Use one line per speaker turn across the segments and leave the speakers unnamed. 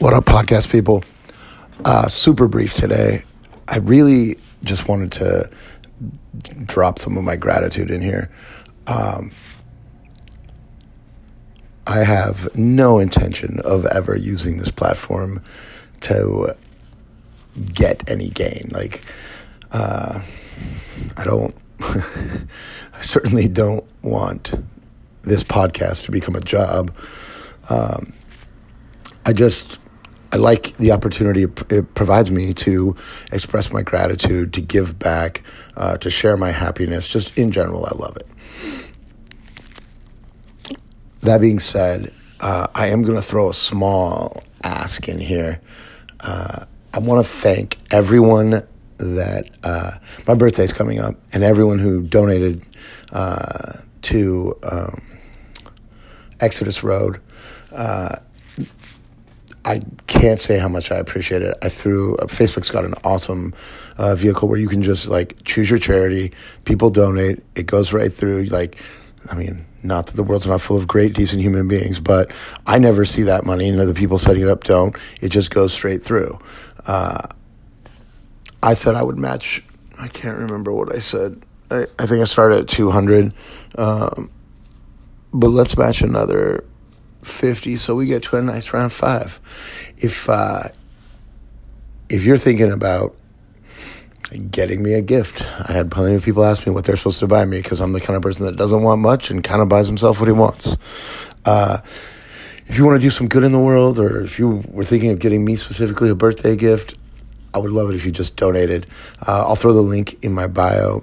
What up, podcast people? Uh, super brief today. I really just wanted to drop some of my gratitude in here. Um, I have no intention of ever using this platform to get any gain. Like, uh, I don't, I certainly don't want this podcast to become a job. Um, I just I like the opportunity it provides me to express my gratitude, to give back, uh, to share my happiness. Just in general, I love it. That being said, uh, I am going to throw a small ask in here. Uh, I want to thank everyone that uh, my birthday is coming up, and everyone who donated uh, to um, Exodus Road uh, I can't say how much I appreciate it. I threw uh, Facebook's got an awesome uh, vehicle where you can just like choose your charity. People donate. It goes right through. Like, I mean, not that the world's not full of great, decent human beings, but I never see that money. Know, the people setting it up don't. It just goes straight through. Uh, I said I would match. I can't remember what I said. I, I think I started at two hundred, um, but let's match another 50 so we get to a nice round five. If uh, if you're thinking about getting me a gift i had plenty of people ask me what they're supposed to buy me because i'm the kind of person that doesn't want much and kind of buys himself what he wants. Uh, if you want to do some good in the world or if you were thinking of getting me specifically a birthday gift i would love it if you just donated. Uh, i'll throw the link in my bio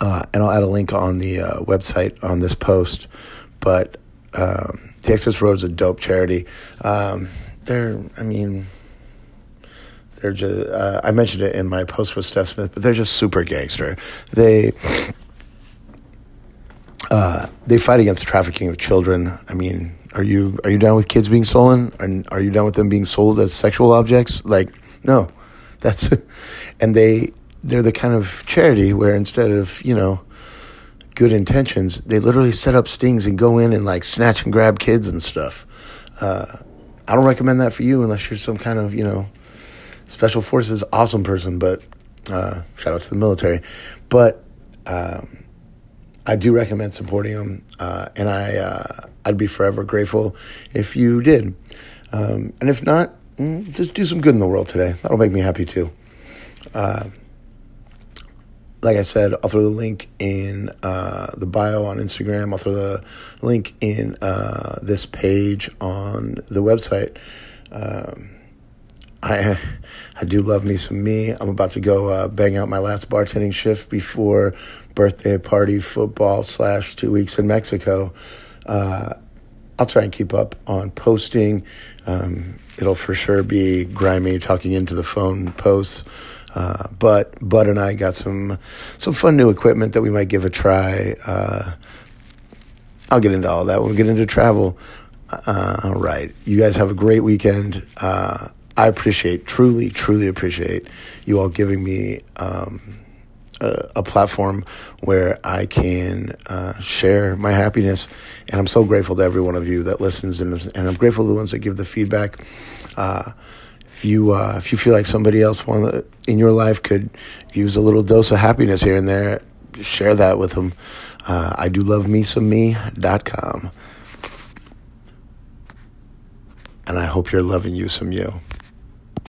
uh, and i'll add a link on the uh, website on this post. But um, the Exodus Road's a dope charity. Um, they're, I mean, they're just. Uh, I mentioned it in my post with Steph Smith, but they're just super gangster. They. Uh, they fight against the trafficking of children. I mean, are you are you down with kids being stolen? And are you down with them being sold as sexual objects? Like, no, that's, and they they're the kind of charity where instead of you know good intentions, they literally set up stings and go in and like snatch and grab kids and stuff. Uh, I don't recommend that for you unless you're some kind of, you know, special forces awesome person, but uh, shout out to the military. But um, I do recommend supporting them, uh, and I uh, I'd be forever grateful if you did. Um, and if not, mm, just do some good in the world today. That'll make me happy too. Like I said, I'll throw the link in uh, the bio on Instagram. I'll throw the link in uh, this page on the website. Um, I I do love me some me. I'm about to go uh, bang out my last bartending shift before birthday party football slash two weeks in Mexico. Uh, I'll try and keep up on posting. Um, it'll for sure be grimy talking into the phone posts. Uh, but Bud and I got some some fun new equipment that we might give a try. Uh, I'll get into all that when we get into travel. Uh, all right, you guys have a great weekend. Uh, I appreciate, truly, truly appreciate you all giving me um, a, a, platform where I can uh, share my happiness, and I'm so grateful to every one of you that listens, and, and I'm grateful to the ones that give the feedback. If you uh, if you feel like somebody else in your life could use a little dose of happiness here and there, share that with them. Uh, I do love me some me.com. And I hope you're loving you some you.